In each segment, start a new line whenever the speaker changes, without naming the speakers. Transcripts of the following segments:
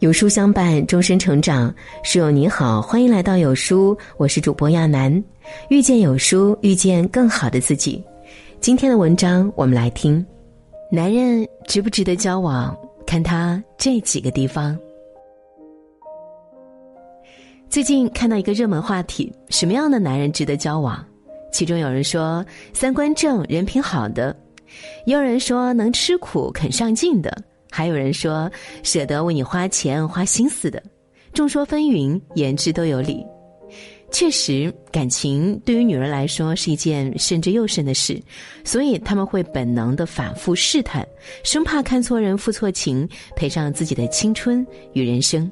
有书相伴，终身成长。书友你好，欢迎来到有书，我是主播亚楠。遇见有书，遇见更好的自己。今天的文章，我们来听：男人值不值得交往，看他这几个地方。最近看到一个热门话题：什么样的男人值得交往？其中有人说三观正、人品好的，也有人说能吃苦、肯上进的。还有人说舍得为你花钱花心思的，众说纷纭，言之都有理。确实，感情对于女人来说是一件慎之又慎的事，所以他们会本能的反复试探，生怕看错人、负错情，赔上自己的青春与人生。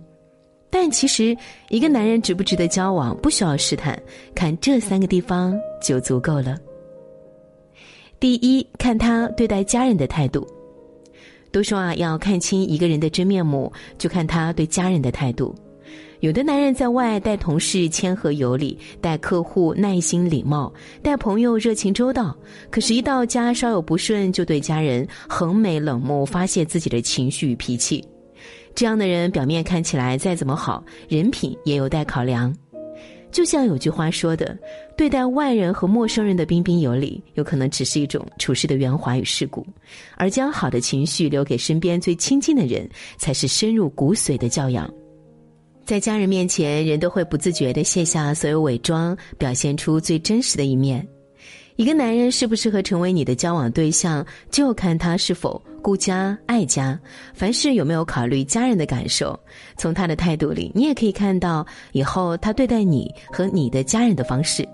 但其实，一个男人值不值得交往，不需要试探，看这三个地方就足够了。第一，看他对待家人的态度。都说啊，要看清一个人的真面目，就看他对家人的态度。有的男人在外待同事谦和有礼，待客户耐心礼貌，待朋友热情周到，可是，一到家稍有不顺，就对家人横眉冷目，发泄自己的情绪与脾气。这样的人，表面看起来再怎么好，人品也有待考量。就像有句话说的，对待外人和陌生人的彬彬有礼，有可能只是一种处事的圆滑与世故，而将好的情绪留给身边最亲近的人，才是深入骨髓的教养。在家人面前，人都会不自觉的卸下所有伪装，表现出最真实的一面。一个男人适不适合成为你的交往对象，就看他是否顾家爱家，凡事有没有考虑家人的感受。从他的态度里，你也可以看到以后他对待你和你的家人的方式。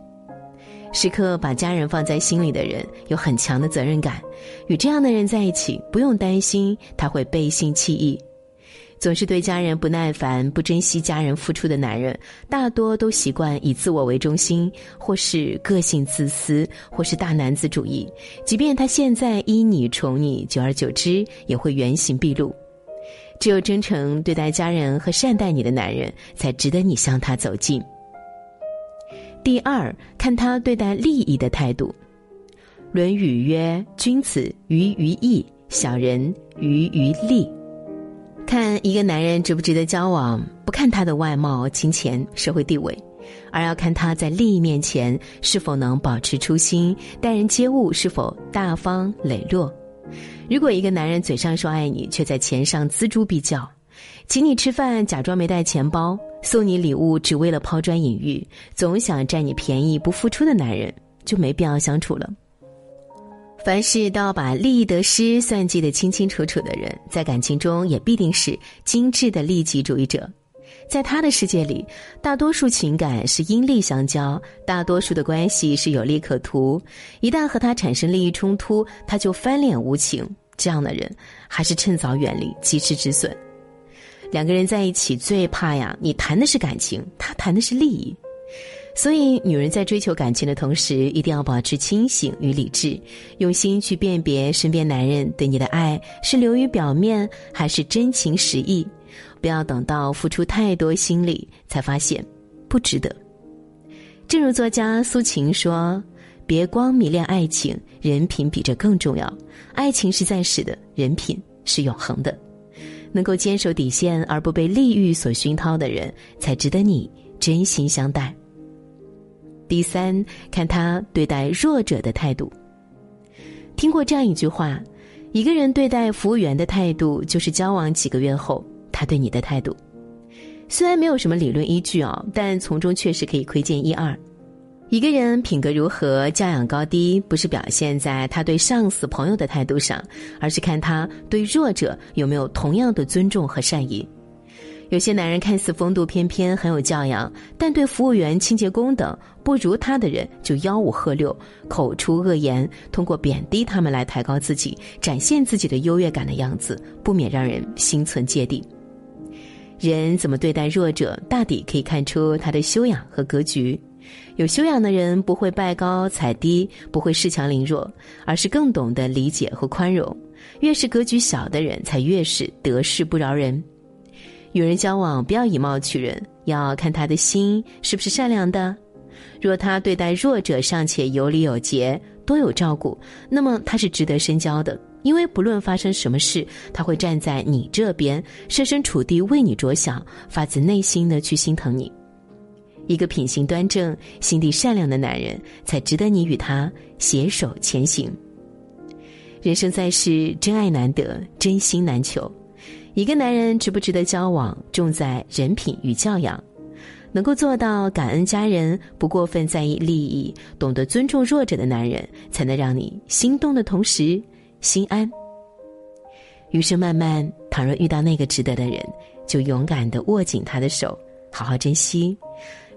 时刻把家人放在心里的人，有很强的责任感。与这样的人在一起，不用担心他会背信弃义。总是对家人不耐烦、不珍惜家人付出的男人，大多都习惯以自我为中心，或是个性自私，或是大男子主义。即便他现在依你宠你，久而久之也会原形毕露。只有真诚对待家人和善待你的男人，才值得你向他走近。第二，看他对待利益的态度。《论语》曰：“君子喻于义，小人喻于利。”看一个男人值不值得交往，不看他的外貌、金钱、社会地位，而要看他在利益面前是否能保持初心，待人接物是否大方磊落。如果一个男人嘴上说爱你，却在钱上锱铢必较，请你吃饭假装没带钱包，送你礼物只为了抛砖引玉，总想占你便宜不付出的男人，就没必要相处了。凡事都要把利益得失算计得清清楚楚的人，在感情中也必定是精致的利己主义者。在他的世界里，大多数情感是因利相交，大多数的关系是有利可图。一旦和他产生利益冲突，他就翻脸无情。这样的人，还是趁早远离，及时止损。两个人在一起最怕呀，你谈的是感情，他谈的是利益。所以，女人在追求感情的同时，一定要保持清醒与理智，用心去辨别身边男人对你的爱是流于表面还是真情实意。不要等到付出太多心力才发现不值得。正如作家苏秦说：“别光迷恋爱情，人品比这更重要。爱情是暂时的，人品是永恒的。能够坚守底线而不被利欲所熏陶的人，才值得你真心相待。”第三，看他对待弱者的态度。听过这样一句话：一个人对待服务员的态度，就是交往几个月后他对你的态度。虽然没有什么理论依据哦，但从中确实可以窥见一二。一个人品格如何、教养高低，不是表现在他对上司、朋友的态度上，而是看他对弱者有没有同样的尊重和善意。有些男人看似风度翩翩，很有教养，但对服务员、清洁工等不如他的人就吆五喝六，口出恶言，通过贬低他们来抬高自己，展现自己的优越感的样子，不免让人心存芥蒂。人怎么对待弱者，大抵可以看出他的修养和格局。有修养的人不会拜高踩低，不会恃强凌弱，而是更懂得理解和宽容。越是格局小的人，才越是得势不饶人。与人交往，不要以貌取人，要看他的心是不是善良的。若他对待弱者尚且有礼有节，多有照顾，那么他是值得深交的。因为不论发生什么事，他会站在你这边，设身处地为你着想，发自内心的去心疼你。一个品行端正、心地善良的男人，才值得你与他携手前行。人生在世，真爱难得，真心难求。一个男人值不值得交往，重在人品与教养。能够做到感恩家人，不过分在意利益，懂得尊重弱者的男人，才能让你心动的同时心安。余生漫漫，倘若遇到那个值得的人，就勇敢的握紧他的手，好好珍惜。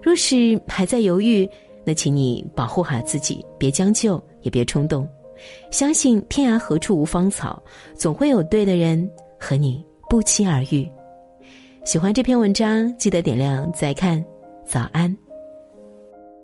若是还在犹豫，那请你保护好自己，别将就，也别冲动。相信天涯何处无芳草，总会有对的人和你不期而遇。喜欢这篇文章，记得点亮再看。早安。